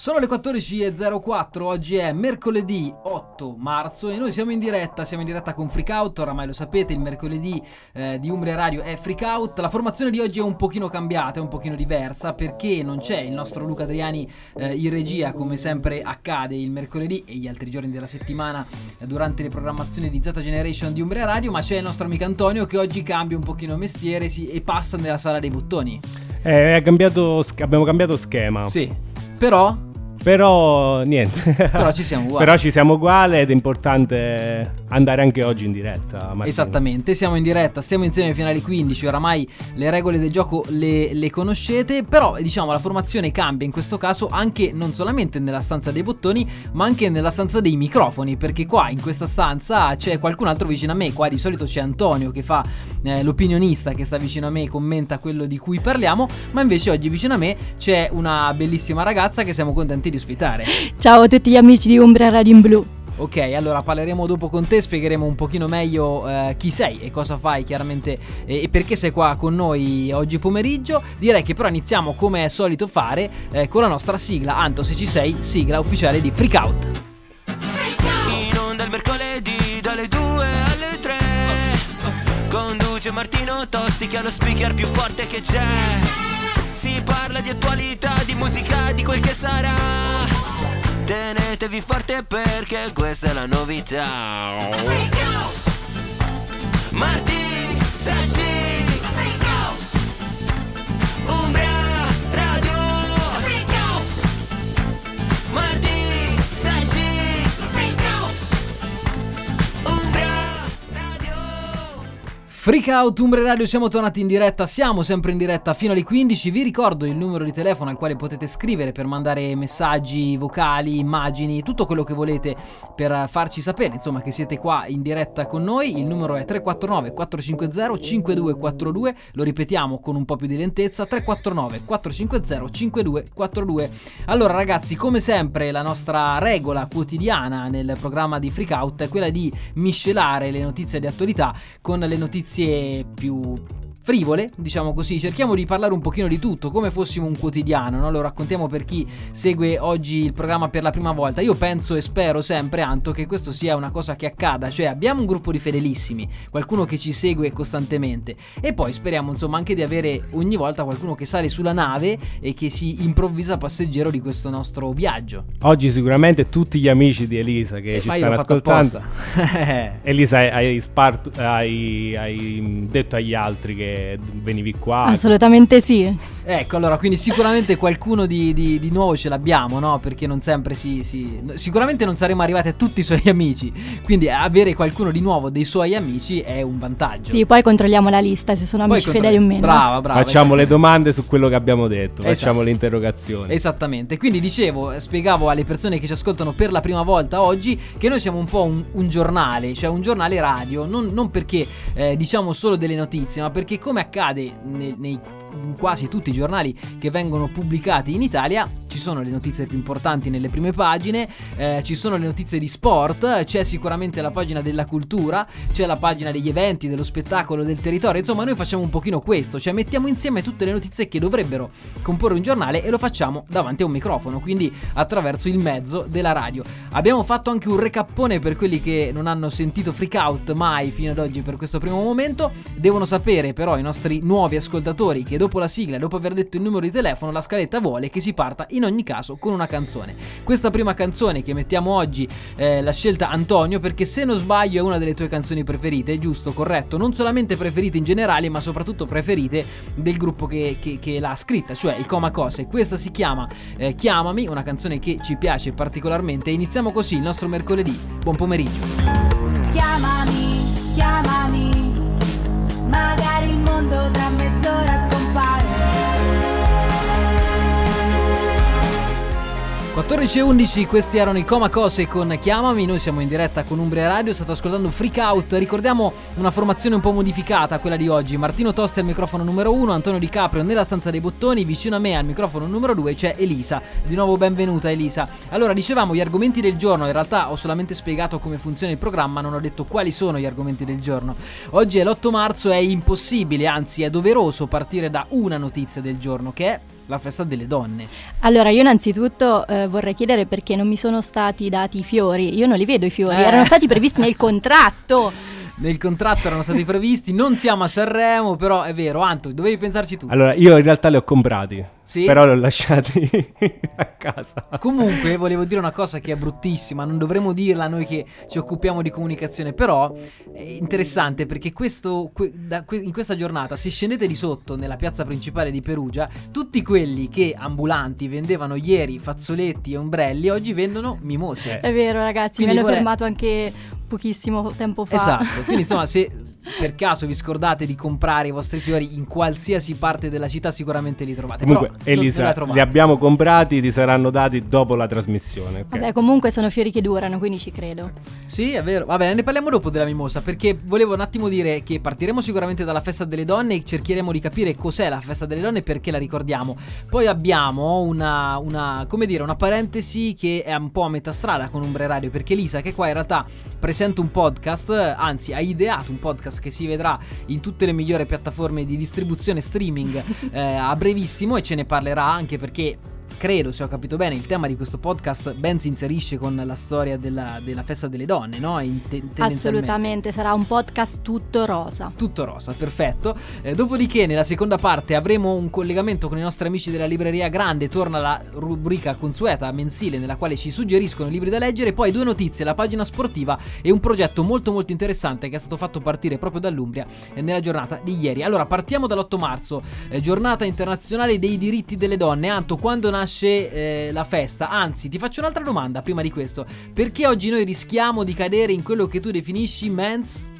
Sono le 14.04, oggi è mercoledì 8 marzo e noi siamo in diretta, siamo in diretta con Freakout, oramai lo sapete, il mercoledì eh, di Umbria Radio è Freakout. La formazione di oggi è un pochino cambiata, è un pochino diversa perché non c'è il nostro Luca Adriani eh, in regia come sempre accade il mercoledì e gli altri giorni della settimana eh, durante le programmazioni di Z Generation di Umbria Radio, ma c'è il nostro amico Antonio che oggi cambia un pochino mestiere si, e passa nella sala dei bottoni. Eh, cambiato, abbiamo cambiato schema. Sì, però però niente. Però ci siamo uguali. Però ci siamo uguali ed è importante andare anche oggi in diretta. Martino. Esattamente, siamo in diretta, stiamo insieme ai finali 15, oramai le regole del gioco le, le, conoscete, però diciamo la formazione cambia in questo caso anche non solamente nella stanza dei bottoni, ma anche nella stanza dei microfoni, perché qua in questa stanza c'è qualcun altro vicino a me, qua di solito c'è Antonio che fa eh, l'opinionista che sta vicino a me, commenta quello di cui parliamo, ma invece oggi vicino a me c'è una bellissima ragazza che siamo contenti di ospitare. Ciao a tutti gli amici di Umbra Radio in Blu. Ok, allora parleremo dopo con te, spiegheremo un pochino meglio eh, chi sei e cosa fai chiaramente eh, e perché sei qua con noi oggi pomeriggio. Direi che però iniziamo come è solito fare eh, con la nostra sigla, Anto se ci sei, sigla ufficiale di Freak Out. In onda il mercoledì dalle 2 alle 3 Conduce Martino Tosti che ha lo speaker più forte che c'è si parla di attualità, di musica, di quel che sarà. Tenetevi forte perché questa è la novità. Marti, Sashi, Freak Out Umbre Radio, siamo tornati in diretta, siamo sempre in diretta fino alle 15. Vi ricordo il numero di telefono al quale potete scrivere per mandare messaggi vocali, immagini, tutto quello che volete per farci sapere, insomma, che siete qua in diretta con noi. Il numero è 349 450 5242. Lo ripetiamo con un po' più di lentezza: 349 450 5242. Allora, ragazzi, come sempre, la nostra regola quotidiana nel programma di Freak Out è quella di miscelare le notizie di attualità con le notizie notizie più frivole, diciamo così, cerchiamo di parlare un pochino di tutto, come fossimo un quotidiano, no? lo raccontiamo per chi segue oggi il programma per la prima volta. Io penso e spero sempre, Anto, che questo sia una cosa che accada, cioè abbiamo un gruppo di fedelissimi, qualcuno che ci segue costantemente e poi speriamo insomma anche di avere ogni volta qualcuno che sale sulla nave e che si improvvisa passeggero di questo nostro viaggio. Oggi sicuramente tutti gli amici di Elisa che e ci stanno ascoltando. Elisa, hai, sparto, hai, hai detto agli altri che venivi qua. Assolutamente sì. Ecco, allora, quindi sicuramente qualcuno di, di, di nuovo ce l'abbiamo, no? Perché non sempre si, si, Sicuramente non saremo arrivati a tutti i suoi amici, quindi avere qualcuno di nuovo dei suoi amici è un vantaggio. Sì, poi controlliamo la lista se sono amici fedeli o meno. Brava, brava. Facciamo esatto. le domande su quello che abbiamo detto, esatto. facciamo le interrogazioni. Esattamente, quindi dicevo, spiegavo alle persone che ci ascoltano per la prima volta oggi che noi siamo un po' un, un giornale, cioè un giornale radio, non, non perché eh, diciamo solo delle notizie, ma perché come accade nei, nei quasi tutti i giornali che vengono pubblicati in Italia. Ci sono le notizie più importanti nelle prime pagine, eh, ci sono le notizie di sport, c'è sicuramente la pagina della cultura, c'è la pagina degli eventi, dello spettacolo, del territorio, insomma noi facciamo un pochino questo, cioè mettiamo insieme tutte le notizie che dovrebbero comporre un giornale e lo facciamo davanti a un microfono, quindi attraverso il mezzo della radio. Abbiamo fatto anche un recappone per quelli che non hanno sentito Freak Out mai fino ad oggi per questo primo momento, devono sapere però i nostri nuovi ascoltatori che dopo la sigla, dopo aver detto il numero di telefono, la scaletta vuole che si parta in ogni caso con una canzone. Questa prima canzone che mettiamo oggi eh, l'ha scelta Antonio perché se non sbaglio è una delle tue canzoni preferite, giusto, corretto, non solamente preferite in generale ma soprattutto preferite del gruppo che, che, che l'ha scritta, cioè i Coma Cose. Questa si chiama eh, Chiamami, una canzone che ci piace particolarmente. Iniziamo così il nostro mercoledì. Buon pomeriggio. Chiamami, chiamami, magari il mondo horas 14 e 11, questi erano i Coma Cose con Chiamami, noi siamo in diretta con Umbria Radio, state ascoltando Freak Out, ricordiamo una formazione un po' modificata quella di oggi, Martino Tosti al microfono numero 1, Antonio Di Caprio nella stanza dei bottoni, vicino a me al microfono numero 2 c'è Elisa, di nuovo benvenuta Elisa. Allora dicevamo gli argomenti del giorno, in realtà ho solamente spiegato come funziona il programma, non ho detto quali sono gli argomenti del giorno. Oggi è l'8 marzo, è impossibile, anzi è doveroso partire da una notizia del giorno che è la festa delle donne. Allora, io innanzitutto eh, vorrei chiedere perché non mi sono stati dati i fiori. Io non li vedo i fiori, eh. erano stati previsti nel contratto. nel contratto erano stati previsti. Non siamo a Sanremo, però è vero. Anto, dovevi pensarci tu. Allora, io in realtà li ho comprati. Sì? Però li ho lasciati a casa. Comunque, volevo dire una cosa che è bruttissima. Non dovremmo dirla noi che ci occupiamo di comunicazione. Però è interessante perché questo, que, da, que, in questa giornata, se scendete di sotto nella piazza principale di Perugia, tutti quelli che ambulanti vendevano ieri fazzoletti e ombrelli, oggi vendono mimose. È vero, ragazzi. Quindi mi hanno fermato anche pochissimo tempo fa. Esatto. Quindi, insomma, se per caso vi scordate di comprare i vostri fiori in qualsiasi parte della città, sicuramente li trovate. Comunque, Però Elisa, li abbiamo comprati, ti saranno dati dopo la trasmissione. Okay? Vabbè, comunque sono fiori che durano, quindi ci credo. Sì, è vero. Vabbè, ne parliamo dopo della mimosa, perché volevo un attimo dire che partiremo sicuramente dalla festa delle donne e cercheremo di capire cos'è la festa delle donne e perché la ricordiamo. Poi abbiamo una, una come dire, una parentesi che è un po' a metà strada con Umbre Radio, perché Elisa, che qua in realtà presenta un podcast, anzi ha ideato un podcast che si vedrà in tutte le migliori piattaforme di distribuzione streaming eh, a brevissimo e ce ne parlerà anche perché credo, se ho capito bene, il tema di questo podcast ben si inserisce con la storia della, della festa delle donne, no? Te- Assolutamente, sarà un podcast tutto rosa. Tutto rosa, perfetto. Eh, dopodiché, nella seconda parte avremo un collegamento con i nostri amici della libreria Grande. Torna la rubrica consueta mensile nella quale ci suggeriscono libri da leggere. Poi due notizie, la pagina sportiva e un progetto molto molto interessante che è stato fatto partire proprio dall'Umbria eh, nella giornata di ieri. Allora, partiamo dall'8 marzo, eh, giornata internazionale dei diritti delle donne. Anto, quando nasce nasce eh, la festa. Anzi, ti faccio un'altra domanda prima di questo. Perché oggi noi rischiamo di cadere in quello che tu definisci men's...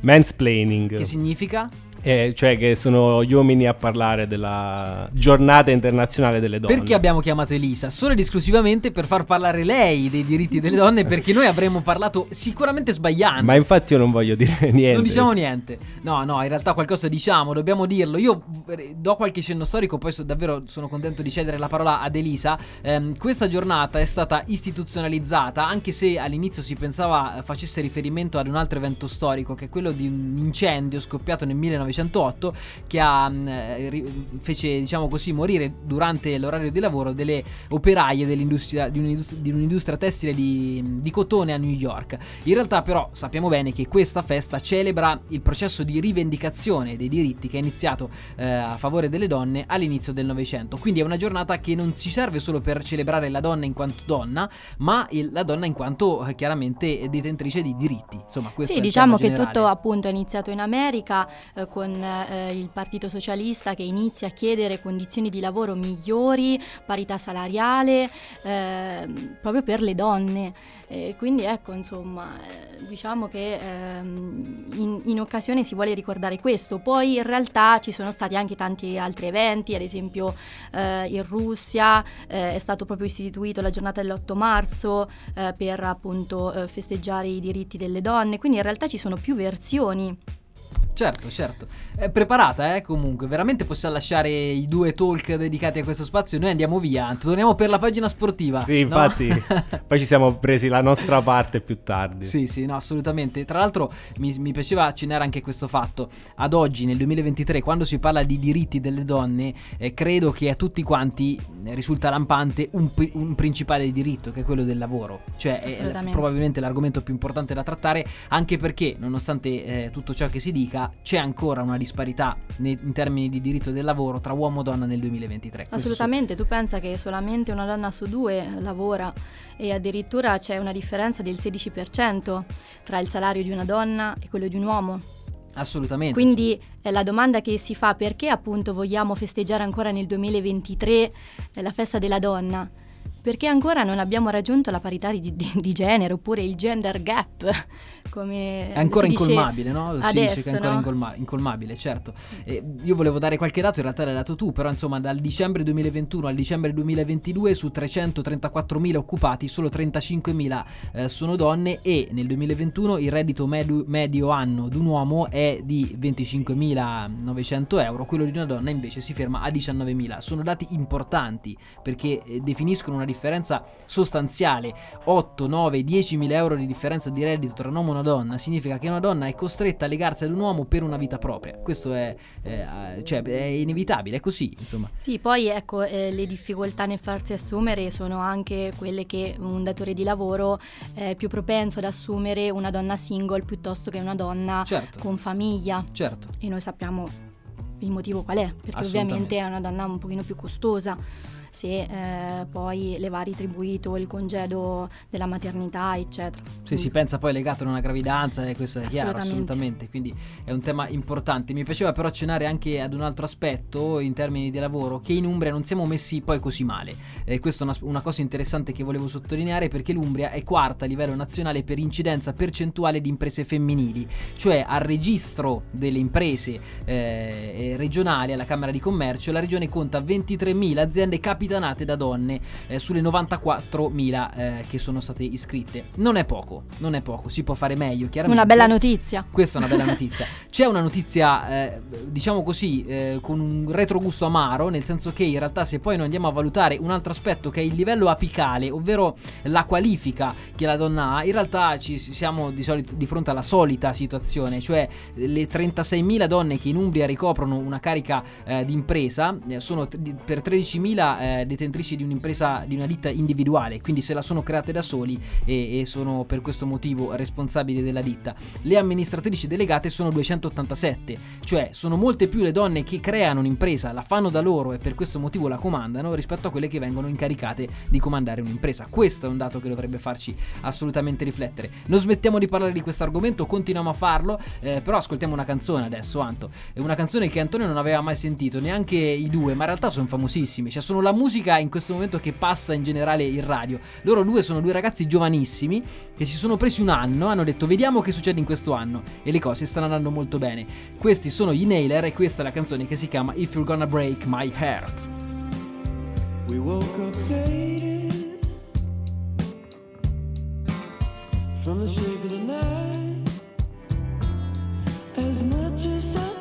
Mansplaining. Che significa? Eh, cioè che sono gli uomini a parlare della giornata internazionale delle donne. Perché abbiamo chiamato Elisa? Solo ed esclusivamente per far parlare lei dei diritti delle donne perché noi avremmo parlato sicuramente sbagliando. Ma infatti io non voglio dire niente. Non diciamo niente. No, no, in realtà qualcosa diciamo, dobbiamo dirlo. Io eh, do qualche cenno storico, poi so, davvero sono contento di cedere la parola ad Elisa. Eh, questa giornata è stata istituzionalizzata, anche se all'inizio si pensava facesse riferimento ad un altro evento storico, che è quello di un incendio scoppiato nel 1900 1908 che ha, mm, fece diciamo così morire durante l'orario di lavoro delle operaie dell'industria, di, un'industria, di un'industria tessile di, di, cotone a New York. In realtà però sappiamo bene che questa festa celebra il processo di rivendicazione dei diritti che è iniziato eh, a favore delle donne all'inizio del Novecento. Quindi è una giornata che non ci serve solo per celebrare la donna in quanto donna, ma il, la donna in quanto eh, chiaramente detentrice di diritti. Insomma, questo sì, diciamo che tutto appunto è iniziato in America eh, con eh, il Partito Socialista che inizia a chiedere condizioni di lavoro migliori, parità salariale, eh, proprio per le donne. quindi ecco, insomma, eh, diciamo che ehm, in, in, occasione si vuole ricordare questo. Poi in realtà ci sono stati anche tanti altri eventi, ad esempio eh, in Russia eh, è stato proprio istituito la giornata dell'8 marzo per appunto festeggiare i diritti delle donne, quindi in realtà ci sono più versioni. Certo, certo. È preparata, eh, comunque. Veramente possiamo lasciare i due talk dedicati a questo spazio e noi andiamo via. Torniamo per la pagina sportiva. Sì, infatti. No? poi ci siamo presi la nostra parte più tardi. Sì, sì, no, assolutamente. Tra l'altro mi, mi piaceva accennare anche questo fatto. Ad oggi, nel 2023, quando si parla di diritti delle donne, eh, credo che a tutti quanti eh, risulta lampante un, un, principale diritto, che è quello del lavoro. Cioè, è probabilmente l'argomento più importante da trattare, anche perché, nonostante eh, tutto ciò che si dica, c'è ancora una disparità nei, in termini di diritto del lavoro tra uomo e donna nel 2023. Assolutamente, tu pensa che solamente una donna su due lavora e addirittura c'è una differenza del 16% tra il salario di una donna e quello di un uomo. Assolutamente. Quindi sì. la domanda che si fa perché appunto vogliamo festeggiare ancora nel 2023 la festa della donna? Perché ancora non abbiamo raggiunto la parità di, di, di genere oppure il gender gap. Come è ancora incolmabile, no? Si adesso, dice che è ancora no? incolma- incolmabile, certo. Eh, io volevo dare qualche dato, in realtà l'hai dato tu, però insomma dal dicembre 2021 al dicembre 2022 su 334.000 occupati solo 35.000 eh, sono donne e nel 2021 il reddito medio, medio anno di un uomo è di 25.900 euro, quello di una donna invece si ferma a 19.000. Sono dati importanti perché eh, definiscono una differenza sostanziale, 8, 9, 10.000 euro di differenza di reddito tra un uomo e una donna, significa che una donna è costretta a legarsi ad un uomo per una vita propria. Questo è, eh, cioè, è inevitabile, è così, insomma. Sì, poi ecco, eh, le difficoltà nel farsi assumere sono anche quelle che un datore di lavoro è più propenso ad assumere una donna single piuttosto che una donna certo. con famiglia. Certo. E noi sappiamo il motivo qual è, perché ovviamente è una donna un pochino più costosa se eh, poi le va ritribuito il congedo della maternità, eccetera. Se si pensa poi legato a una gravidanza, e questo è chiaro, assolutamente, quindi è un tema importante. Mi piaceva però accennare anche ad un altro aspetto in termini di lavoro, che in Umbria non siamo messi poi così male. Eh, questa è una, una cosa interessante che volevo sottolineare perché l'Umbria è quarta a livello nazionale per incidenza percentuale di imprese femminili, cioè al registro delle imprese eh, regionali alla Camera di Commercio la regione conta 23.000 aziende capitanate capitanate da donne eh, sulle 94.000 eh, che sono state iscritte. Non è poco, non è poco, si può fare meglio, chiaramente. Una bella notizia. Questa è una bella notizia. C'è una notizia, eh, diciamo così, eh, con un retrogusto amaro, nel senso che in realtà se poi noi andiamo a valutare un altro aspetto che è il livello apicale, ovvero la qualifica che la donna ha, in realtà ci siamo di solito di fronte alla solita situazione, cioè le 36.000 donne che in Umbria ricoprono una carica eh, di impresa eh, sono t- per 13.000 detentrici di un'impresa, di una ditta individuale, quindi se la sono create da soli e, e, sono per questo motivo responsabili della ditta. Le amministratrici delegate sono 287, cioè sono molte più le donne che creano un'impresa, la fanno da loro e per questo motivo la comandano rispetto a quelle che vengono incaricate di comandare un'impresa. Questo è un dato che dovrebbe farci assolutamente riflettere. Non smettiamo di parlare di questo argomento, continuiamo a farlo, eh, però ascoltiamo una canzone adesso, Anto. È una canzone che Antonio non aveva mai sentito, neanche i due, ma in realtà sono famosissimi, cioè sono la musica in questo momento che passa in generale in radio. Loro due sono due ragazzi giovanissimi che si sono presi un anno, hanno detto vediamo che succede in questo anno e le cose stanno andando molto bene. Questi sono gli Nailer e questa è la canzone che si chiama If You're Gonna Break My Heart. We woke up faded from the shape of the night as much as I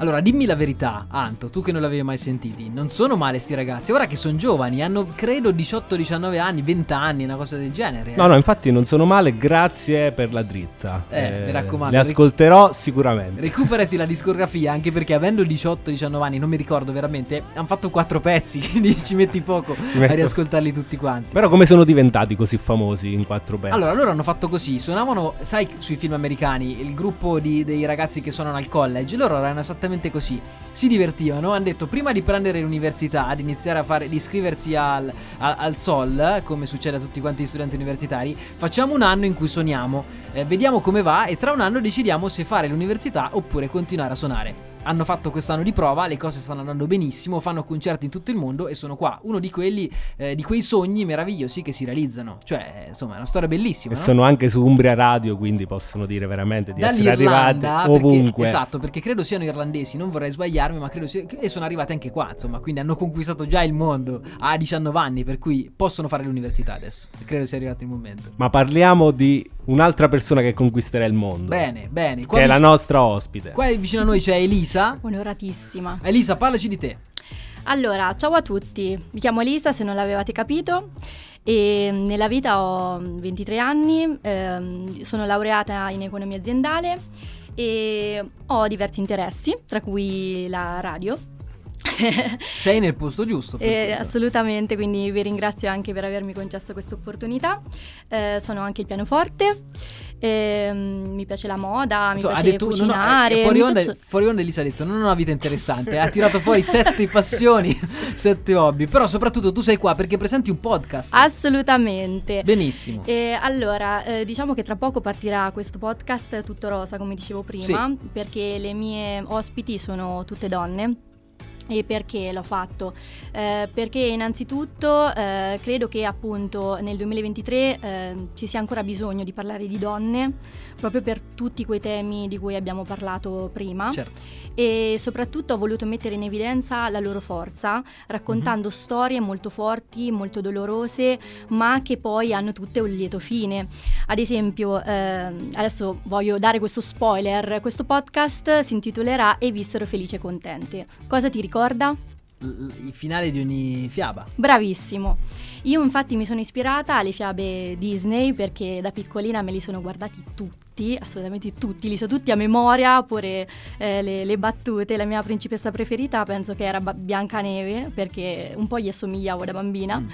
allora, dimmi la verità, Anto, tu che non l'avevi mai sentiti. Non sono male sti ragazzi. Ora che sono giovani, hanno credo 18-19 anni, 20 anni, una cosa del genere. Eh? No, no, infatti non sono male, grazie per la dritta. Eh, eh mi raccomando. Le ascolterò ric- sicuramente. Recuperati la discografia, anche perché avendo 18-19 anni, non mi ricordo veramente, hanno fatto 4 pezzi, quindi ci metti poco ci a riascoltarli tutti quanti. Però come sono diventati così famosi in 4 pezzi? Allora, loro hanno fatto così, suonavano, sai, sui film americani, il gruppo di, dei ragazzi che suonano al college, loro erano esattamente esattamente così. Si divertivano, hanno detto prima di prendere l'università, ad iniziare a fare, di iscriversi al, al, al, SOL, come succede a tutti quanti gli studenti universitari, facciamo un anno in cui suoniamo, eh, vediamo come va e tra un anno decidiamo se fare l'università oppure continuare a suonare hanno fatto quest'anno di prova, le cose stanno andando benissimo, fanno concerti in tutto il mondo e sono qua. Uno di quelli, eh, di quei sogni meravigliosi che si realizzano. Cioè, insomma, è una storia bellissima. E no? sono anche su Umbria Radio, quindi possono dire veramente di essere arrivati ovunque. Perché, esatto, perché credo siano irlandesi, non vorrei sbagliarmi, ma credo sia, e sono arrivati anche qua, insomma, quindi hanno conquistato già il mondo a 19 anni, per cui possono fare l'università adesso. Credo sia arrivato il momento. Ma parliamo di un'altra persona che conquisterà il mondo. Bene, bene. Qua che vi... è la nostra ospite. Qua vicino a noi c'è Elisa. Onoratissima. Elisa, parlaci di te. Allora, ciao a tutti. Mi chiamo Elisa, se non l'avevate capito. E nella vita ho 23 anni, ehm, sono laureata in economia aziendale e ho diversi interessi, tra cui la radio Sei nel posto giusto. Eh, assolutamente, quindi vi ringrazio anche per avermi concesso questa opportunità. Eh, sono anche il pianoforte. Eh, mi piace la moda, mi so, piace detto, cucinare. No, no, fuori, onda, piace... fuori onda Elisa ha detto: Non ho una vita interessante. ha tirato fuori sette passioni, sette hobby. Però, soprattutto, tu sei qua perché presenti un podcast. Assolutamente. Benissimo. allora, eh, diciamo che tra poco partirà questo podcast tutto rosa, come dicevo prima, sì. perché le mie ospiti sono tutte donne E perché l'ho fatto? Eh, perché innanzitutto eh, credo che appunto nel 2023 eh, ci sia ancora bisogno di parlare di donne, proprio per tutti quei temi di cui abbiamo parlato prima. Certo. E soprattutto ho voluto mettere in evidenza la loro forza, raccontando mm-hmm. storie molto forti, molto dolorose, ma che poi hanno tutte un lieto fine. Ad esempio, eh, adesso voglio dare questo spoiler, questo podcast si intitolerà E vissero felici e contente. Cosa ti ricorda? Ricorda? il finale di ogni fiaba. Bravissimo. Io infatti mi sono ispirata alle fiabe Disney perché da piccolina me li sono guardati tutti, assolutamente tutti, li so tutti a memoria, pure eh, le, le, battute. La mia principessa preferita penso che era Biancaneve perché un po' gli assomigliavo da bambina. Mm.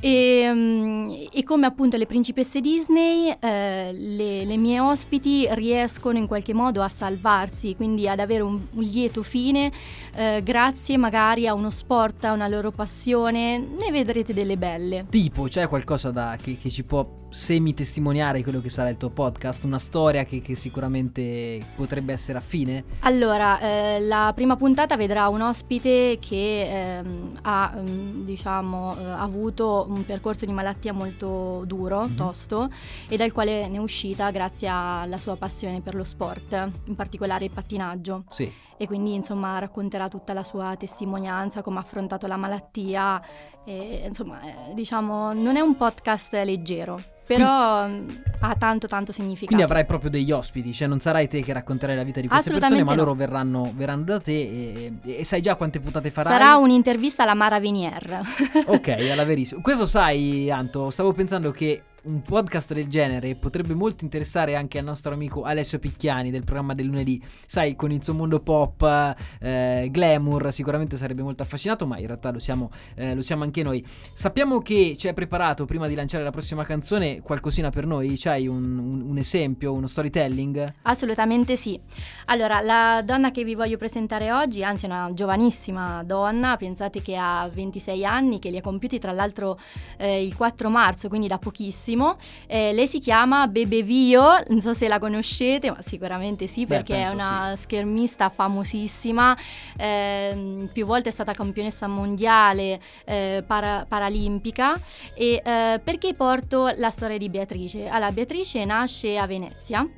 E, mm, e, come appunto le principesse Disney, eh, le, le, mie ospiti riescono in qualche modo a salvarsi, quindi ad avere un, un lieto fine, eh, grazie magari a uno sport, a una loro passione, ne vedrete delle belle. Tipo, c'è qualcosa da, che, che ci può semi-testimoniare quello che sarà il tuo podcast? Una storia che, che sicuramente potrebbe essere affine? Allora, eh, la prima puntata vedrà un ospite che ehm, ha, mm, diciamo, eh, avuto un percorso di malattia molto duro, mm-hmm. tosto, e dal quale ne è uscita grazie alla sua passione per lo sport, in particolare il pattinaggio. Sì. E quindi, insomma, racconterà tutta la sua testimonianza, come ha affrontato la malattia. E, insomma, eh, diciamo, non è un podcast leggero però quindi, ha tanto tanto significato. Quindi avrai proprio degli ospiti, cioè non sarai te che racconterai la vita di queste persone, ma no. loro verranno, verranno, da te e, e, sai già quante puntate farai? Sarà un'intervista alla Mara Venier. ok, alla verissima. Questo sai, Anto, stavo pensando che un podcast del genere potrebbe molto interessare anche al nostro amico Alessio Picchiani del programma del lunedì. Sai, con il suo mondo pop, eh, glamour, sicuramente sarebbe molto affascinato, ma in realtà lo siamo, eh, lo siamo anche noi. Sappiamo che ci hai preparato prima di lanciare la prossima canzone qualcosina per noi? C'hai un, un, un esempio, uno storytelling? Assolutamente sì. Allora, la donna che vi voglio presentare oggi, anzi è una giovanissima donna, pensate che ha 26 anni, che li ha compiuti tra l'altro eh, il 4 marzo, quindi da pochissimo benissimo. Eh, lei si chiama Bebe Vio, non so se la conoscete, ma sicuramente sì, perché Beh, è una sì. schermista famosissima. Eh, più volte è stata campionessa mondiale eh, para- paralimpica. E eh, perché porto la storia di Beatrice? Allora, Beatrice nasce a Venezia.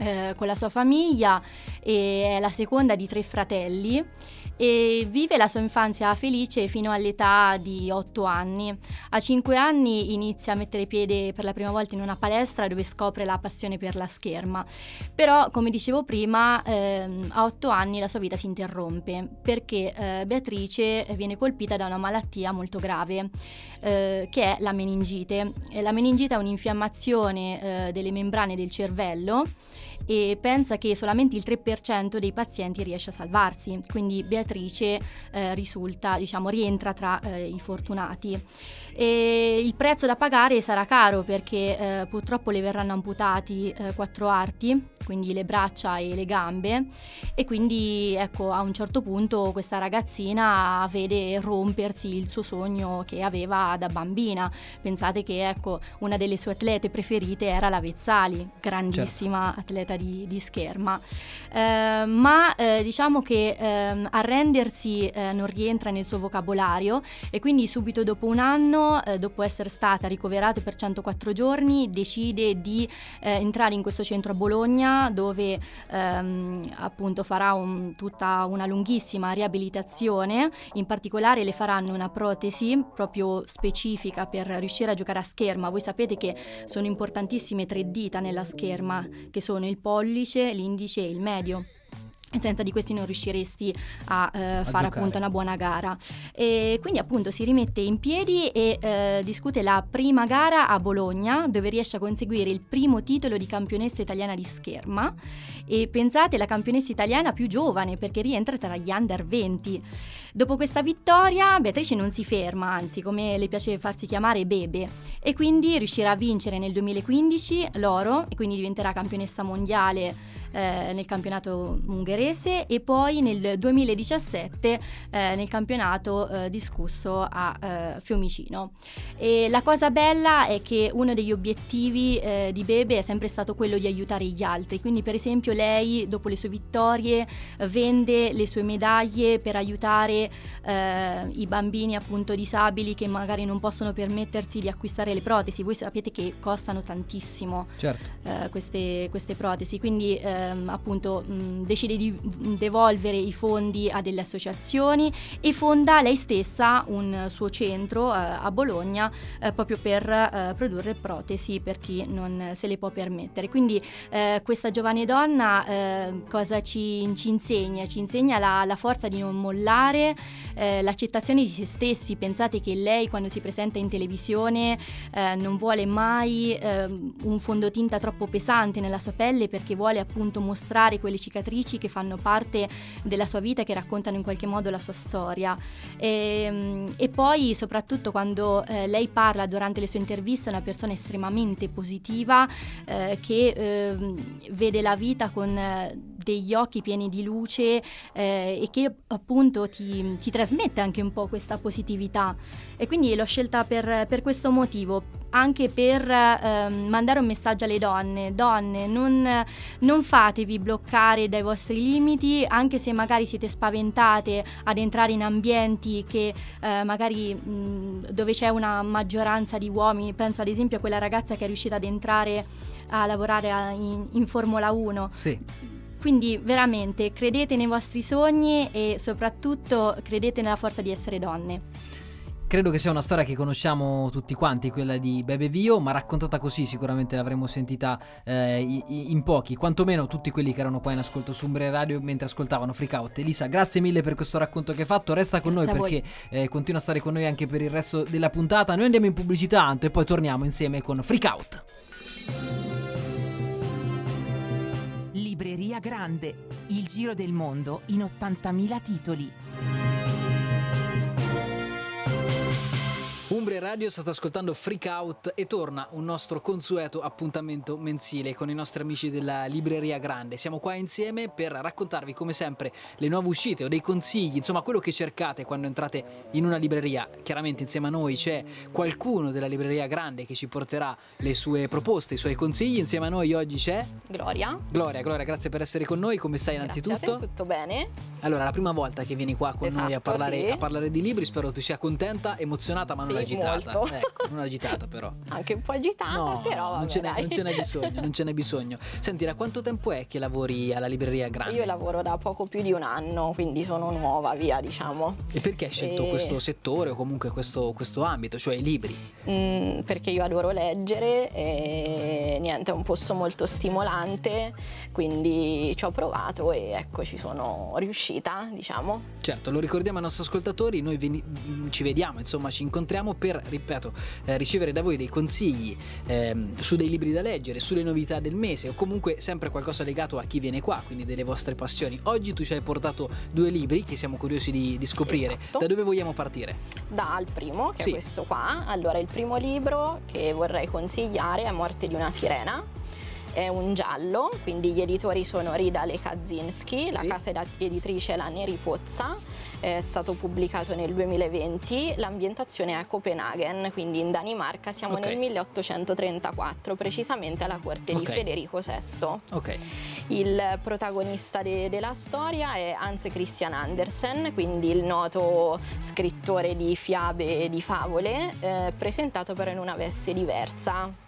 Eh, con la sua famiglia e è la seconda di tre fratelli e vive la sua infanzia felice fino all'età di 8 anni. A 5 anni inizia a mettere piede per la prima volta in una palestra dove scopre la passione per la scherma. Però, come dicevo prima, ehm, a 8 anni la sua vita si interrompe perché eh, Beatrice viene colpita da una malattia molto grave eh, che è la meningite. La meningite è un'infiammazione eh, delle membrane del cervello e pensa che solamente il 3% dei pazienti riesce a salvarsi, quindi Beatrice eh, risulta, diciamo, rientra tra eh, i fortunati. E il prezzo da pagare sarà caro perché eh, purtroppo le verranno amputati eh, quattro arti, quindi le braccia e le gambe e quindi ecco a un certo punto questa ragazzina vede rompersi il suo sogno che aveva da bambina. Pensate che ecco una delle sue atlete preferite era la Vezzali, grandissima certo. atleta di, di scherma, eh, ma diciamo che ehm, arrendersi eh, non rientra nel suo vocabolario e quindi subito dopo un anno eh, dopo essere stata ricoverata per 104 giorni, decide di eh, entrare in questo centro a Bologna dove ehm, appunto farà un, tutta una lunghissima riabilitazione, in particolare le faranno una protesi proprio specifica per riuscire a giocare a scherma. Voi sapete che sono importantissime tre dita nella scherma, che sono il pollice, l'indice e il medio senza di questi non riusciresti a, eh, a fare appunto una buona gara. E quindi appunto si rimette in piedi e eh, discute la prima gara a Bologna dove riesce a conseguire il primo titolo di campionessa italiana di scherma e pensate la campionessa italiana più giovane perché rientra tra gli under 20. Dopo questa vittoria Beatrice non si ferma, anzi come le piace farsi chiamare bebe e quindi riuscirà a vincere nel 2015 l'oro e quindi diventerà campionessa mondiale eh, nel campionato ungherese e poi nel 2017 eh, nel campionato eh, discusso a eh, Fiumicino. E la cosa bella è che uno degli obiettivi eh, di Bebe è sempre stato quello di aiutare gli altri, quindi per esempio lei dopo le sue vittorie vende le sue medaglie per aiutare eh, i bambini appunto disabili che magari non possono permettersi di acquistare le protesi, voi sapete che costano tantissimo certo. queste, queste, protesi, quindi ehm, appunto mh, decide di devolvere i fondi a delle associazioni e fonda lei stessa un suo centro eh, a Bologna eh, proprio per eh, produrre protesi per chi non se le può permettere. Quindi eh, questa giovane donna eh, cosa ci, ci, insegna? Ci insegna la, la forza di non mollare, l'accettazione di se stessi. Pensate che lei quando si presenta in televisione non vuole mai ehm, un fondotinta troppo pesante nella sua pelle perché vuole appunto mostrare quelle cicatrici che fanno parte della sua vita, che raccontano in qualche modo la sua storia. E, ehm, e poi soprattutto quando eh, lei parla durante le sue interviste è una persona estremamente positiva eh, che eh, vede la vita con eh, degli occhi pieni di luce eh, e che appunto ti, ti, trasmette anche un po' questa positività. E quindi l'ho scelta per, per questo motivo, anche per eh, mandare un messaggio alle donne. Donne, non, non, fatevi bloccare dai vostri limiti, anche se magari siete spaventate ad entrare in ambienti che eh, magari mh, dove c'è una maggioranza di uomini. Penso ad esempio a quella ragazza che è riuscita ad entrare a lavorare a, in, in Formula 1. Sì. Quindi veramente credete nei vostri sogni e soprattutto credete nella forza di essere donne. Credo che sia una storia che conosciamo tutti quanti, quella di Bebe Vio, ma raccontata così sicuramente l'avremmo sentita eh, in pochi, quantomeno tutti quelli che erano qua in ascolto su Umbre Radio mentre ascoltavano Freak Out. Elisa, grazie mille per questo racconto che hai fatto, resta con grazie noi perché eh, continua a stare con noi anche per il resto della puntata. Noi andiamo in pubblicità Anto, e poi torniamo insieme con Freak Out. Libreria Grande, il giro del mondo in 80.000 titoli. Umbria Radio state ascoltando Freak Out e torna un nostro consueto appuntamento mensile con i nostri amici della Libreria Grande. Siamo qua insieme per raccontarvi come sempre le nuove uscite o dei consigli, insomma quello che cercate quando entrate in una libreria. Chiaramente insieme a noi c'è qualcuno della Libreria Grande che ci porterà le sue proposte, i suoi consigli. Insieme a noi oggi c'è Gloria. Gloria, Gloria, grazie per essere con noi. Come stai grazie innanzitutto? Tutto bene. Allora, la prima volta che vieni qua con esatto, noi a esatto, parlare, sì. a parlare, di libri, spero tu sia contenta, emozionata, ma non sì, agitata. Molto. Ecco, non agitata però. Anche un po' agitata, no, però. Non ce, vabbè, non ce, n'è, bisogno, non ce n'è bisogno. Senti, da quanto tempo è che lavori alla libreria Grande? Io lavoro da poco più di un anno, quindi sono nuova, via, diciamo. E perché hai scelto e... questo settore o comunque questo, questo ambito, cioè i libri? Mm, perché io adoro leggere e niente, è un posto molto stimolante, quindi ci ho provato e ecco ci sono riuscita, diciamo. Certo, lo ricordiamo ai nostri ascoltatori, noi veni- ci vediamo, insomma ci incontriamo per, ripeto, eh, ricevere da voi dei consigli ehm, su dei libri da leggere, sulle novità del mese o comunque sempre qualcosa legato a chi viene qua, quindi delle vostre passioni. Oggi tu ci hai portato due libri che siamo curiosi di, di scoprire. Esatto. Da dove vogliamo partire? Dal primo, che Sì. è questo qua. Allora, il primo libro che vorrei consigliare è Morte di una sirena. È un giallo, quindi gli editori sono Ridal e Kaczynski, la Sì. casa ed- editrice è la Neri Pozza, è stato pubblicato nel 2020, l'ambientazione è a Copenaghen, quindi in Danimarca, siamo Ok. nel 1834, precisamente alla corte Ok. di Federico VI. Ok, Il protagonista de- della storia è Hans Christian Andersen, quindi il noto scrittore di fiabe e di favole, eh, presentato però in una veste diversa.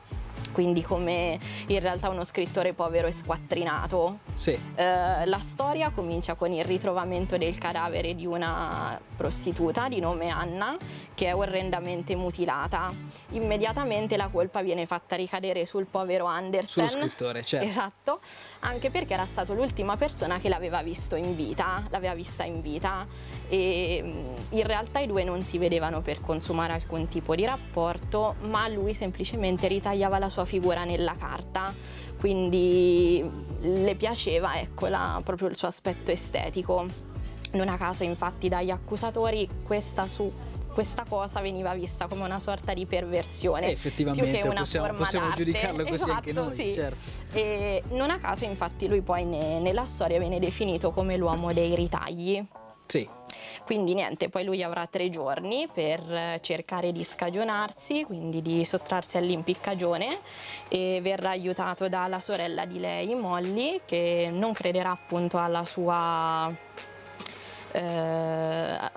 Quindi come in realtà uno scrittore povero e squattrinato. sì, Eh, la storia comincia con il ritrovamento del cadavere di una prostituta di nome Anna che è orrendamente mutilata. Immediatamente la colpa viene fatta ricadere sul povero Andersen. sullo scrittore, certo. Esatto, anche perché era stato l'ultima persona che l'aveva visto in vita, l'aveva vista in vita e mm, in realtà i due non si vedevano per consumare alcun tipo di rapporto, ma lui semplicemente ritagliava la sua figura nella carta, quindi le piaceva ecco, la- proprio il suo aspetto estetico. Non a caso infatti dagli accusatori questa su questa cosa veniva vista come una sorta di perversione. Eh, effettivamente, più che una possiamo, forma possiamo giudicarlo così esatto, anche noi, sì. certo. E non a caso, infatti, lui poi ne- nella storia viene definito come l'uomo dei ritagli. Sì, Quindi niente, poi lui avrà tre giorni per eh, cercare di scagionarsi, quindi di sottrarsi all'impiccagione e verrà aiutato dalla sorella di lei, Molly, che non crederà appunto alla sua... eh,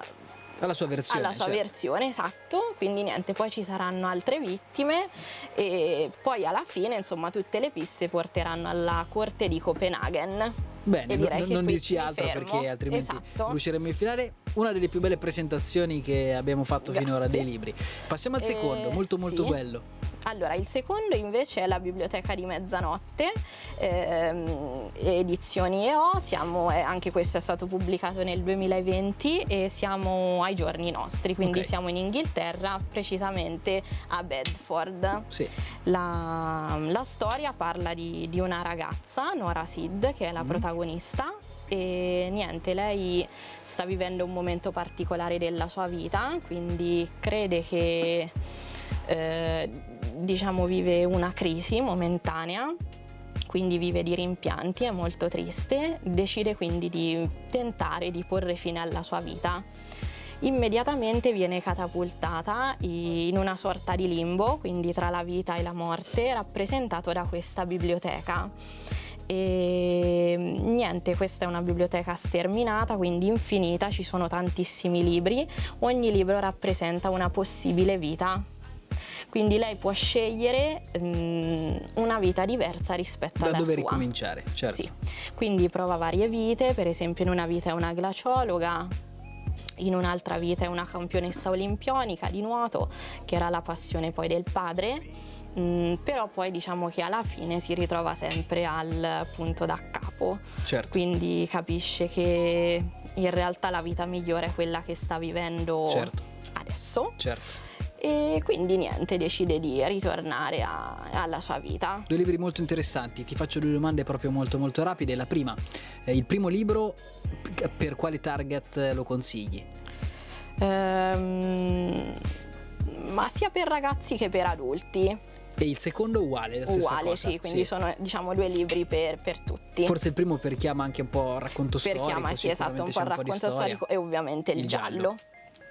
alla sua versione. alla sua certo. versione, esatto, quindi niente, poi ci saranno altre vittime e poi alla fine insomma tutte le piste porteranno alla corte di Copenaghen. Bene, non, non mi altro fermo. perché altrimenti Esatto. riusciremo in finale. Una delle più belle presentazioni che abbiamo fatto finora Grazie. dei libri. Passiamo al Eh, secondo, molto molto sì. bello. Allora, il secondo invece è la Biblioteca di Mezzanotte, ehm, edizioni EO, siamo, eh, anche questo è stato pubblicato nel 2020 e siamo ai giorni nostri, quindi Ok. siamo in Inghilterra, precisamente a Bedford. Sì. La, la storia parla di, di una ragazza, Nora Sid, che è la Mhm. protagonista. E niente, lei sta vivendo un momento particolare della sua vita, quindi crede che eh, diciamo vive una crisi momentanea, quindi vive di rimpianti, è molto triste, decide quindi di tentare di porre fine alla sua vita. Immediatamente viene catapultata in una sorta di limbo, quindi tra la vita e la morte, rappresentato da questa biblioteca. E niente, questa è una biblioteca sterminata, quindi infinita, ci sono tantissimi libri, ogni libro rappresenta una possibile vita. Quindi lei può scegliere mm, una vita diversa rispetto Da alla dove sua. ricominciare, certo. Sì, quindi prova varie vite, per esempio in una vita è una glaciologa, in un'altra vita è una campionessa olimpionica di nuoto, che era la passione poi del padre, mm, però poi diciamo che alla fine si ritrova sempre al punto da capo, Certo. quindi capisce che in realtà la vita migliore è quella che sta vivendo Certo. adesso Certo. E quindi niente, decide di ritornare a- alla sua vita. Due libri molto interessanti, ti faccio due domande proprio molto molto rapide. La prima, eh, il primo libro per quale target lo consigli? Ehm, ma sia per ragazzi che per adulti. E il secondo uguale, la stessa Uguale, cosa. sì, quindi sono diciamo due libri per, per tutti. Forse il primo per chi ama anche un po' racconto per storico. chi ama sì, esatto, un po' il racconto storico e ovviamente il, Il giallo. giallo.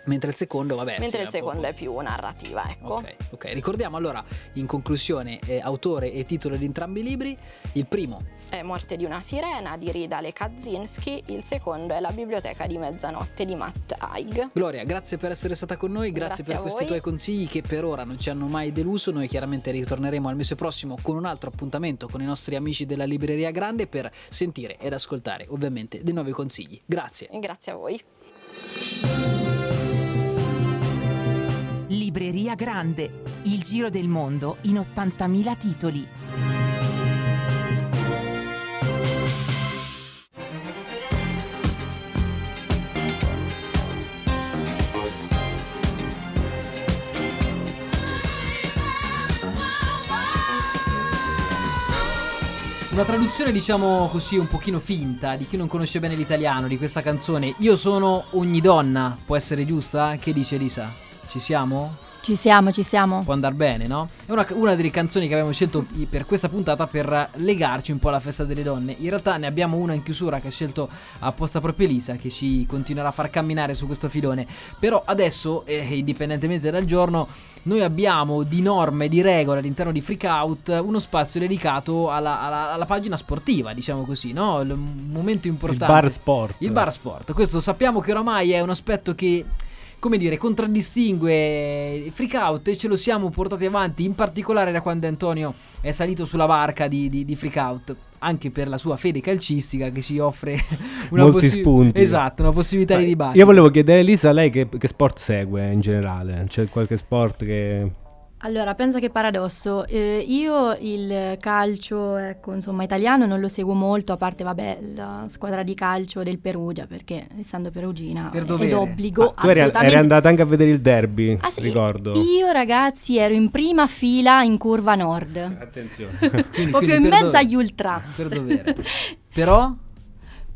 Mentre il secondo, vabbè. Mentre sì, il secondo è più narrativa, ecco. Ok, ok. Ricordiamo allora in conclusione eh, autore e titolo di entrambi i libri. Il primo, È Morte di una sirena di Ridale Kaczynski, il secondo è La biblioteca di mezzanotte di Matt Haig. Gloria, grazie per essere stata con noi, grazie, Grazie per questi voi. tuoi consigli che per ora non ci hanno mai deluso. Noi chiaramente ritorneremo al mese prossimo con un altro appuntamento con i nostri amici della Libreria Grande per sentire ed ascoltare ovviamente dei nuovi consigli. Grazie. Grazie a voi. Libreria Grande, il giro del mondo in 80.000 titoli. Una traduzione diciamo così un pochino finta di chi non conosce bene l'italiano di questa canzone Io sono ogni donna, può essere giusta? Che dice Elisa? Ci siamo? Ci siamo, ci siamo. Può andare bene, no? È una, una delle canzoni che abbiamo scelto per questa puntata per legarci un po' alla festa delle donne. In realtà ne abbiamo una in chiusura che ha scelto apposta proprio Elisa, che ci continuerà a far camminare su questo filone. Però adesso, eh, indipendentemente dal giorno, noi abbiamo di norme, di regole all'interno di Freak Out uno spazio dedicato alla, alla- alla pagina sportiva, diciamo così, no? Il momento Il importante. bar sport. Il bar sport, questo sappiamo che oramai è un aspetto che, come dire, contraddistingue Freak Out e ce lo siamo portati avanti in particolare da quando Antonio è salito sulla barca di, di, di Freak Out, anche per la sua fede calcistica che ci offre una Molti possi- spunti. Esatto, una possibilità di Ma dibattito. Io volevo chiedere a Elisa, lei che, che sport segue in generale? C'è qualche sport che... Allora, pensa che paradosso. Eh, io il calcio, ecco, insomma, italiano non lo seguo molto, a parte, vabbè, la squadra di calcio del Perugia, perché essendo perugina Per è dovere. d'obbligo, tu eri, eri andata anche a vedere il derby, Ah, sì, ricordo. Io, ragazzi, ero in prima fila in curva nord, Attenzione. Quindi- proprio quindi in mezzo dove- agli ultra. Per dovere. Però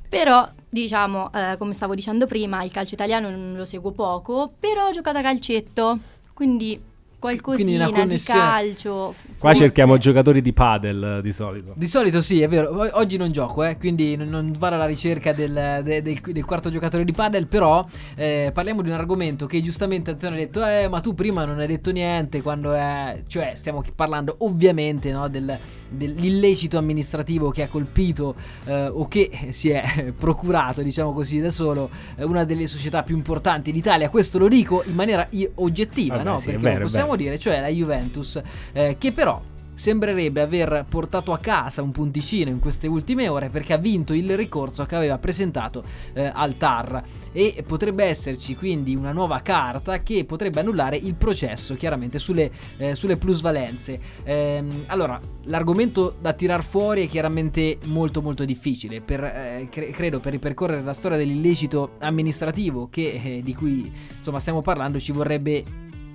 Però diciamo, eh, come stavo dicendo prima, il calcio italiano non lo seguo poco, però ho giocato a calcetto, quindi qualcosina di calcio. Qua forse. cerchiamo giocatori di padel di solito. Di solito sì, è vero. Oggi non gioco, eh, quindi non vado alla ricerca del, del, del, del quarto giocatore di padel, però eh, parliamo di un argomento che giustamente Antonio ha detto, eh, ma tu prima non hai detto niente quando è... Cioè, stiamo parlando ovviamente no, del dell'illecito amministrativo che ha colpito eh, o che si è procurato, diciamo così, da solo eh, una delle società più importanti d'Italia. Questo lo dico in maniera oggettiva, Vabbè, no? Sì, Perché vero, lo possiamo dire, cioè la Juventus, eh, che però sembrerebbe aver portato a casa un punticino in queste ultime ore perché ha vinto il ricorso che aveva presentato eh, al TAR e potrebbe esserci quindi una nuova carta che potrebbe annullare il processo chiaramente sulle, eh, sulle plusvalenze. Ehm, allora, l'argomento da tirar fuori è chiaramente molto molto difficile, per, eh, cre- credo per ripercorrere la storia dell'illecito amministrativo che, eh, di cui insomma stiamo parlando ci vorrebbe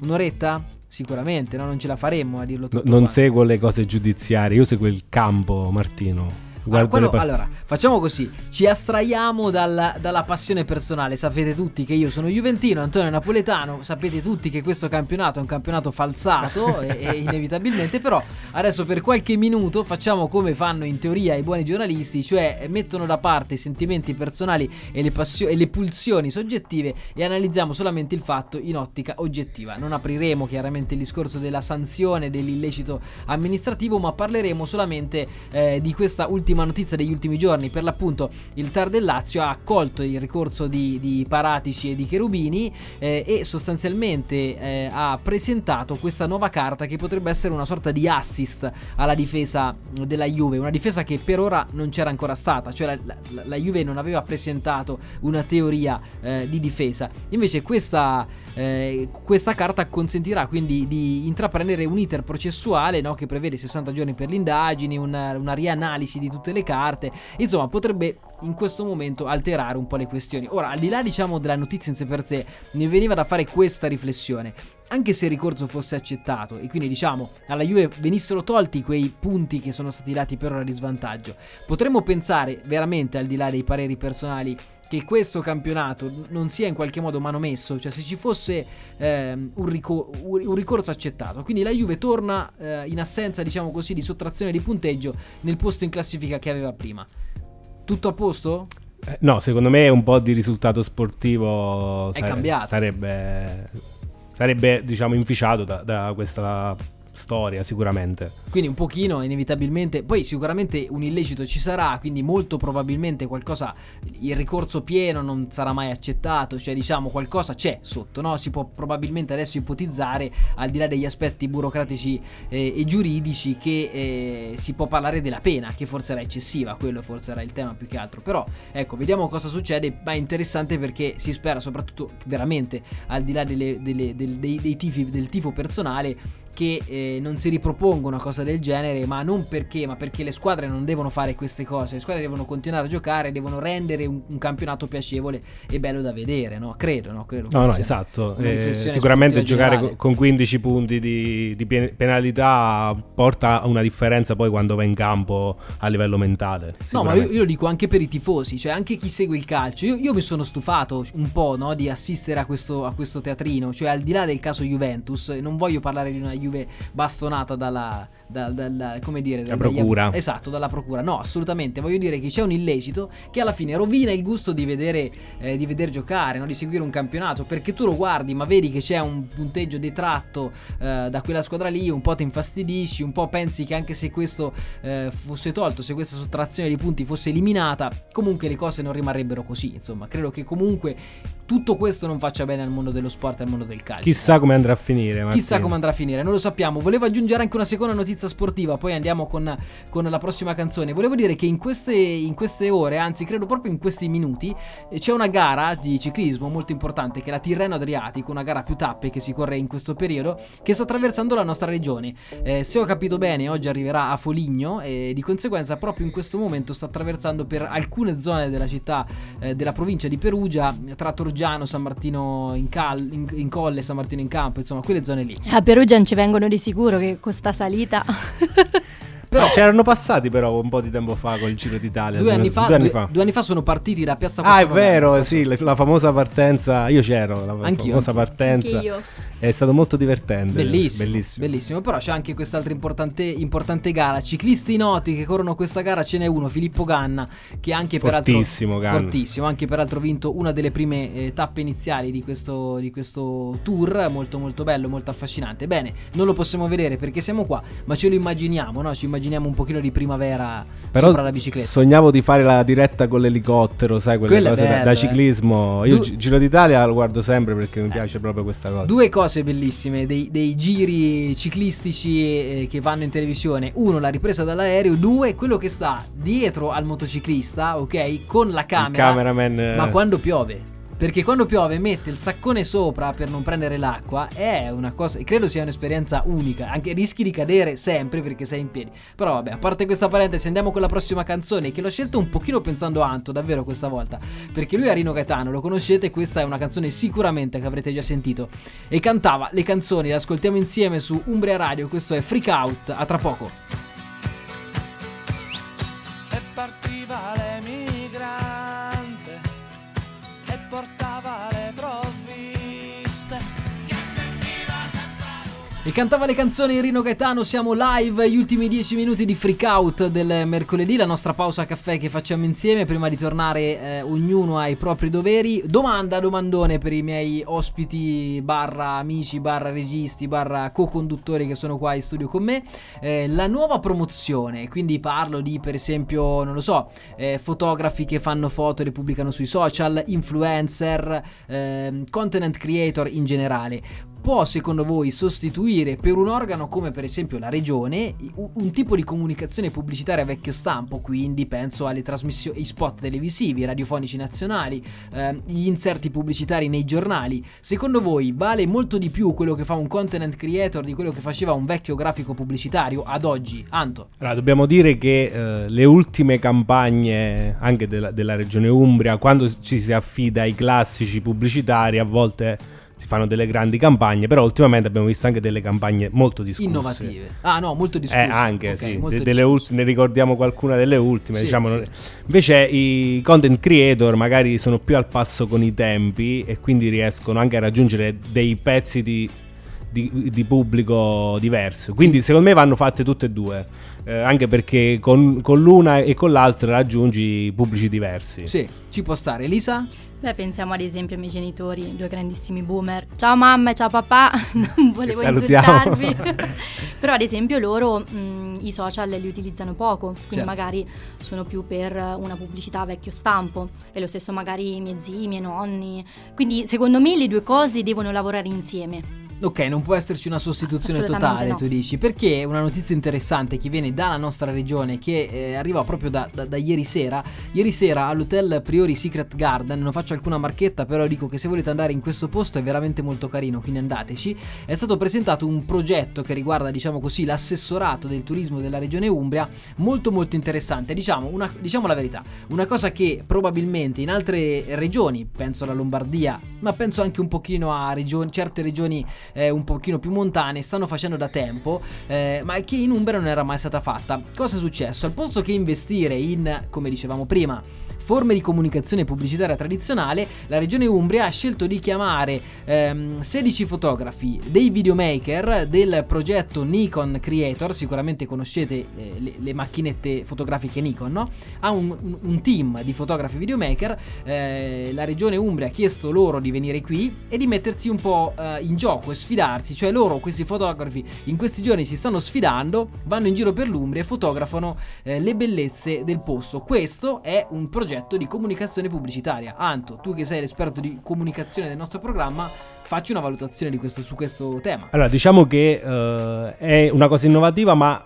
un'oretta? Sicuramente, no? non ce la faremmo a dirlo tutto. No, non seguo le cose giudiziarie, io seguo il campo, Martino. Allora, quello, pa- allora, facciamo così: ci astraiamo dalla, dalla, passione personale. Sapete tutti che io sono Juventino, Antonio Napoletano. Sapete tutti che questo campionato è un campionato falsato, e, e inevitabilmente. Però adesso per qualche minuto facciamo come fanno in teoria i buoni giornalisti, cioè mettono da parte i sentimenti personali e le, passio- e le pulsioni soggettive e analizziamo solamente il fatto in ottica oggettiva. Non apriremo chiaramente il discorso della sanzione dell'illecito amministrativo, ma parleremo solamente eh, di questa ultima ultima notizia degli ultimi giorni, per l'appunto il TAR del Lazio ha accolto il ricorso di, di Paratici e di Cherubini eh, e sostanzialmente eh, ha presentato questa nuova carta che potrebbe essere una sorta di assist alla difesa della Juve, una difesa che per ora non c'era ancora stata, cioè la, la, la Juve non aveva presentato una teoria eh, di difesa. Invece questa, eh, questa, carta consentirà quindi di intraprendere un iter processuale no, che prevede 60 giorni per le indagini, una, una rianalisi di tutte tutte le carte, insomma potrebbe in questo momento alterare un po' le questioni. Ora, al di là diciamo della notizia in sé per sé, mi veniva da fare questa riflessione. Anche se il ricorso fosse accettato e quindi diciamo alla Juve venissero tolti quei punti che sono stati dati per ora di svantaggio, potremmo pensare veramente al di là dei pareri personali che questo campionato non sia in qualche modo manomesso, cioè se ci fosse eh, un, ricor- un, ricorso accettato. Quindi la Juve torna eh, in assenza, diciamo così, di sottrazione di punteggio nel posto in classifica che aveva prima. Tutto a posto? Eh, no, secondo me un po' di risultato sportivo sare- sarebbe, sarebbe diciamo inficiato da, da questa storia sicuramente. Quindi un pochino inevitabilmente, poi sicuramente un illecito ci sarà, quindi molto probabilmente qualcosa, il ricorso pieno non sarà mai accettato, cioè diciamo qualcosa c'è sotto, no? Si può probabilmente adesso ipotizzare, al di là degli aspetti burocratici eh, e giuridici, che eh, si può parlare della pena, che forse era eccessiva, quello forse era il tema più che altro. Però ecco, vediamo cosa succede, ma è interessante perché si spera soprattutto veramente, al di là delle, delle, delle, dei, dei tifi, del tifo personale, che eh, non si riproponga una cosa del genere, ma non perché, ma perché le squadre non devono fare queste cose, le squadre devono continuare a giocare, devono rendere un, un campionato piacevole e bello da vedere, no? Credo, no? Credo no, no, esatto. Eh, sicuramente giocare generale. con 15 punti di, di, penalità porta a una differenza poi quando va in campo a livello mentale. No, ma io, io, lo dico anche per i tifosi, cioè anche chi segue il calcio. Io, io mi sono stufato un po' no, di assistere a questo, a questo teatrino, cioè al di là del caso Juventus, non voglio parlare di una Juve bastonata dalla, da, da, da, come dire, la procura. Dagli, esatto, dalla procura. No, assolutamente. Voglio dire che c'è un illecito che alla fine rovina il gusto di vedere, eh, di veder giocare, no? di seguire un campionato. Perché tu lo guardi, ma vedi che c'è un punteggio detratto eh, da quella squadra lì, un po' ti infastidisci, un po' pensi che anche se questo eh, fosse tolto, se questa sottrazione di punti fosse eliminata, comunque le cose non rimarrebbero così. Insomma, credo che comunque tutto questo non faccia bene al mondo dello sport e al mondo del calcio. Chissà come andrà a finire. Martino. Chissà come andrà a finire, non lo sappiamo. Volevo aggiungere anche una seconda notizia sportiva, poi andiamo con, con la prossima canzone. Volevo dire che in queste, in queste, ore, anzi credo proprio in questi minuti, eh, c'è una gara di ciclismo molto importante che è la Tirreno Adriatico, una gara più tappe che si corre in questo periodo, che sta attraversando la nostra regione. Eh, se ho capito bene, oggi arriverà a Foligno e di conseguenza proprio in questo momento sta attraversando per alcune zone della città, eh, della provincia di Perugia, tra Torgiano Reggiano, San Martino in, cal- in, in, Colle, San Martino in Campo, insomma, quelle zone lì. A Perugia non ci vengono di sicuro che con sta salita. Però c'erano passati però un po' di tempo fa col Giro d'Italia. Due anni, fa, due, anni fa. due anni fa sono partiti da Piazza Ah, è vero, sì, la famosa partenza. Io c'ero, la Anch'io. famosa partenza. Anch'io. È stato molto divertente. Bellissimo, bellissimo. bellissimo. Però c'è anche quest'altra importante, importante, gara. Ciclisti noti che corrono questa gara ce n'è uno, Filippo Ganna, che anche fortissimo, peraltro, fortissimo, anche peraltro vinto una delle prime eh, tappe iniziali di questo, di questo tour. Molto molto bello, molto affascinante. Bene, non lo possiamo vedere perché siamo qua, ma ce lo immaginiamo, no? Ci immaginiamo un pochino di primavera Però sopra la bicicletta. Sognavo di fare la diretta con l'elicottero, sai, quelle Quella cose da, da, eh. ciclismo. Io du- Giro d'Italia lo guardo sempre perché mi eh. piace proprio questa cosa. Due cose cose bellissime, dei, dei giri ciclistici eh, che vanno in televisione. Uno, la ripresa dall'aereo. Due, quello che sta dietro al motociclista, ok? Con la camera. Il cameraman. Ma quando piove. Perché quando piove mette il saccone sopra per non prendere l'acqua è una cosa, credo sia un'esperienza unica, anche rischi di cadere sempre perché sei in piedi. Però vabbè, a parte questa parentesi andiamo con la prossima canzone che l'ho scelto un pochino pensando a Anto, davvero questa volta, perché lui è Rino Gaetano, lo conoscete, questa è una canzone sicuramente che avrete già sentito e cantava le canzoni, le ascoltiamo insieme su Umbria Radio, questo è Freak Out, a tra poco. E cantava le canzoni Rino Gaetano, siamo live, gli ultimi 10 minuti di freak out del mercoledì, la nostra pausa caffè che facciamo insieme prima di tornare eh, ognuno ai propri doveri. Domanda, domandone per i miei ospiti barra amici, barra registi, barra co-conduttori che sono qua in studio con me. Eh, la nuova promozione, quindi parlo di per esempio, non lo so, eh, fotografi che fanno foto e le pubblicano sui social, influencer, ehm, content creator in generale può secondo voi sostituire per un organo come per esempio la regione un tipo di comunicazione pubblicitaria vecchio stampo, quindi penso alle trasmissioni, ai spot televisivi, radiofonici nazionali, eh, gli inserti pubblicitari nei giornali. Secondo voi vale molto di più quello che fa un content creator di quello che faceva un vecchio grafico pubblicitario ad oggi? Anto. Allora, dobbiamo dire che eh, le ultime campagne anche della, della regione Umbria, quando ci si affida ai classici pubblicitari, a volte fanno delle grandi campagne, però ultimamente abbiamo visto anche delle campagne molto discusse. Innovative. Ah no, molto discusse. Eh, anche, okay, sì. De- delle ultime, ne ricordiamo qualcuna delle ultime, sì, diciamo. Sì. Invece i content creator magari sono più al passo con i tempi e quindi riescono anche a raggiungere dei pezzi di, di, di pubblico diverso. Quindi secondo me vanno fatte tutte e due. Eh, anche perché con, con l'una e con l'altra raggiungi pubblici diversi. Sì, ci può stare. Elisa? Beh, pensiamo ad esempio ai miei genitori, due grandissimi boomer. Ciao mamma e ciao papà, non volevo insultarvi. Però ad esempio loro mh, i social li utilizzano poco, quindi certo. magari sono più per una pubblicità vecchio stampo. E lo stesso magari i miei zii, i miei nonni. Quindi secondo me le due cose devono lavorare insieme. Ok, non può esserci una sostituzione totale, no. tu dici, perché una notizia interessante che viene dalla nostra regione, che eh, arriva proprio da, da, da, ieri sera. Ieri sera all'hotel Priori Secret Garden, non faccio alcuna marchetta, però dico che se volete andare in questo posto è veramente molto carino, quindi andateci. È stato presentato un progetto che riguarda, diciamo così, l'assessorato del turismo della regione Umbria, molto molto interessante. Diciamo, una, diciamo la verità, una cosa che probabilmente in altre regioni, penso alla Lombardia, ma penso anche un pochino a regioni, certe regioni eh, un pochino più montane stanno facendo da tempo, eh, ma che in Umbria non era mai stata fatta. Cosa è successo? Al posto che investire in, come dicevamo prima, forme di comunicazione pubblicitaria tradizionale, la regione Umbria ha scelto di chiamare ehm, 16 fotografi dei videomaker del progetto Nikon Creator, sicuramente conoscete eh, le, le, macchinette fotografiche Nikon, no? Ha un, un, team di fotografi videomaker, eh, la regione Umbria ha chiesto loro di venire qui e di mettersi un po' eh, in gioco e sfidarsi, cioè loro, questi fotografi, in questi giorni si stanno sfidando, vanno in giro per l'Umbria e fotografano eh, le bellezze del posto. Questo è un progetto progetto di comunicazione pubblicitaria. Anto, tu che sei l'esperto di comunicazione del nostro programma, facci una valutazione questo, su questo tema. Allora, diciamo che uh, è una cosa innovativa, ma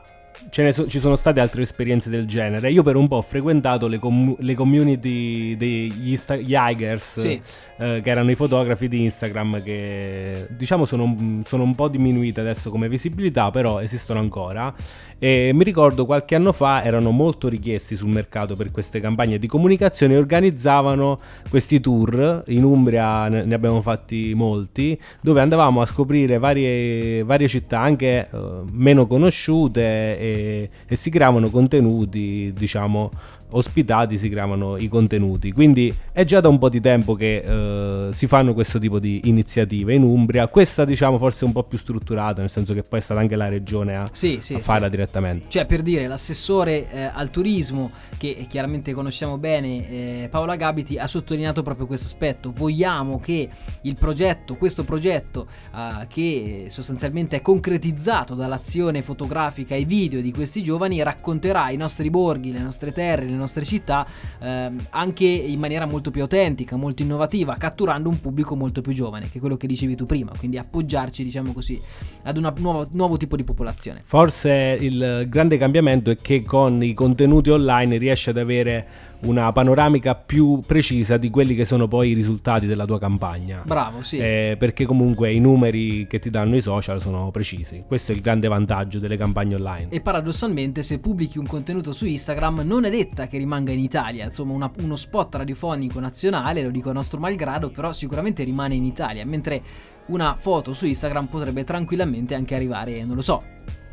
So, ci sono state altre esperienze del genere. Io per un po' ho frequentato le, com- le community degli Insta- Hikers, sì. eh, che erano i fotografi di Instagram, che diciamo sono, sono, un po' diminuite adesso come visibilità, però esistono ancora. E mi ricordo qualche anno fa erano molto richiesti sul mercato per queste campagne di comunicazione e organizzavano questi tour. In Umbria ne abbiamo fatti molti, dove andavamo a scoprire varie, varie città anche eh, meno conosciute e, e si creavano contenuti, diciamo, ospitati si creavano i contenuti. Quindi è già da un po' di tempo che eh, si fanno questo tipo di iniziative in Umbria. Questa, diciamo, forse è un po' più strutturata, nel senso che poi è stata anche la regione a, sì, sì, a farla sì. direttamente. Cioè, per dire, l'assessore eh, al turismo, che chiaramente conosciamo bene, eh, Paola Gabiti, ha sottolineato proprio questo aspetto. Vogliamo che il progetto, questo progetto, eh, che sostanzialmente è concretizzato dall'azione fotografica e video di questi giovani, racconterà i nostri borghi, le nostre terre, le nostre città ehm, anche in maniera molto più autentica, molto innovativa, catturando un pubblico molto più giovane, che è quello che dicevi tu prima, quindi appoggiarci, diciamo così, ad un nuovo tipo di popolazione. Forse il grande cambiamento è che con i contenuti online riesci ad avere una panoramica più precisa di quelli che sono poi i risultati della tua campagna. Bravo, sì. Eh, perché comunque i numeri che ti danno i social sono precisi. Questo è il grande vantaggio delle campagne online. E paradossalmente, se pubblichi un contenuto su Instagram, non è detta che rimanga in Italia. Insomma, una, uno spot radiofonico nazionale, lo dico a nostro malgrado, però sicuramente rimane in Italia. Mentre una foto su Instagram potrebbe tranquillamente anche arrivare, non lo so,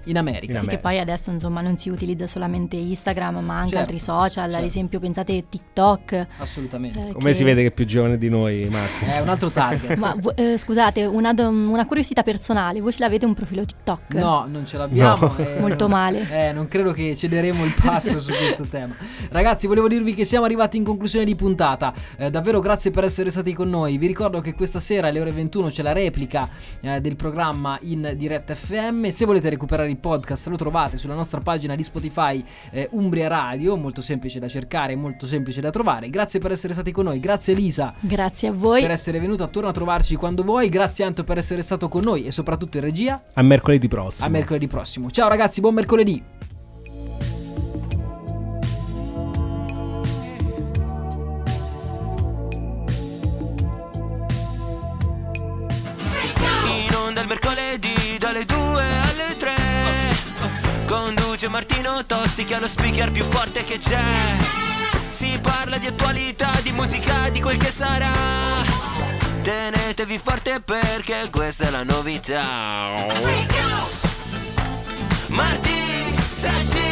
in America. In America. Sì, che poi adesso insomma non si utilizza solamente Instagram, ma anche certo, altri social, certo. ad esempio pensate TikTok. Assolutamente. Eh, Come che... si vede che è più giovane di noi, Marco? È un altro target. ma eh, scusate, una, una, curiosità personale, voi ce l'avete un profilo TikTok? No, non ce l'abbiamo. No. Eh, Molto male. Eh, non credo che cederemo il passo su questo tema. Ragazzi, volevo dirvi che siamo arrivati in conclusione di puntata. Eh, davvero grazie per essere stati con noi. Vi ricordo che questa sera alle ore 21 c'è la replica eh, del programma in diretta FM. Se volete recuperare il podcast lo trovate sulla nostra pagina di Spotify eh, Umbria Radio, molto semplice da cercare, molto semplice da trovare. Grazie per essere stati con noi, grazie Elisa. Grazie a voi. Per essere venuto, torna a trovarci quando vuoi, grazie Anto per essere stato con noi e soprattutto in regia. A mercoledì prossimo. A mercoledì prossimo. Ciao ragazzi, buon mercoledì. Martino Tosti che è lo speaker più forte che c'è. Si parla di attualità, di musica, di quel che sarà. Tenetevi forte perché questa è la novità. Marti, Sashi